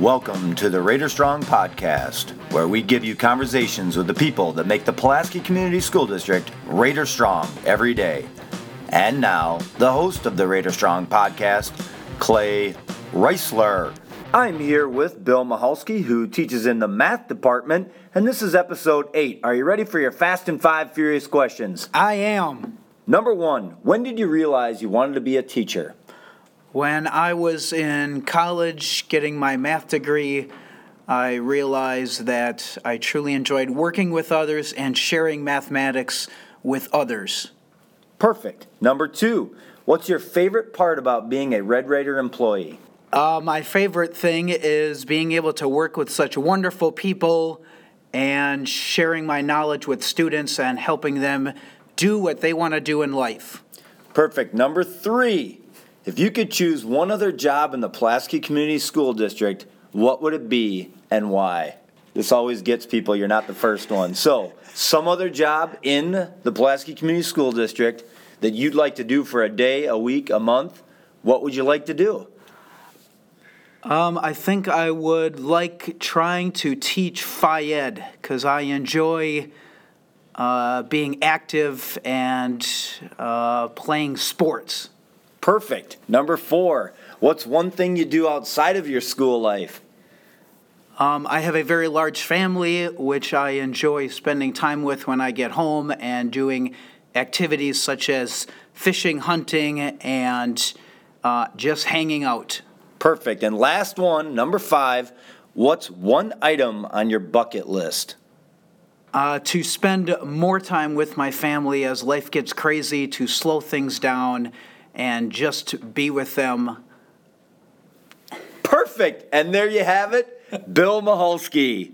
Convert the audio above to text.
Welcome to the Raider Strong Podcast, where we give you conversations with the people that make the Pulaski Community School District Raider Strong every day. And now, the host of the Raider Strong Podcast, Clay Reisler. I'm here with Bill Mahalski, who teaches in the math department, and this is episode 8. Are you ready for your Fast and Five Furious questions? I am. Number one, when did you realize you wanted to be a teacher? When I was in college getting my math degree, I realized that I truly enjoyed working with others and sharing mathematics with others. Perfect. Number two, what's your favorite part about being a Red Raider employee? Uh, my favorite thing is being able to work with such wonderful people and sharing my knowledge with students and helping them do what they want to do in life. Perfect. Number three, if you could choose one other job in the Pulaski Community School District, what would it be and why? This always gets people, you're not the first one. So, some other job in the Pulaski Community School District that you'd like to do for a day, a week, a month, what would you like to do? Um, I think I would like trying to teach Phy Ed because I enjoy uh, being active and uh, playing sports. Perfect. Number four, what's one thing you do outside of your school life? Um, I have a very large family, which I enjoy spending time with when I get home and doing activities such as fishing, hunting, and uh, just hanging out. Perfect. And last one, number five, what's one item on your bucket list? Uh, to spend more time with my family as life gets crazy, to slow things down, and just be with them. Perfect. And there you have it, Bill Maholsky.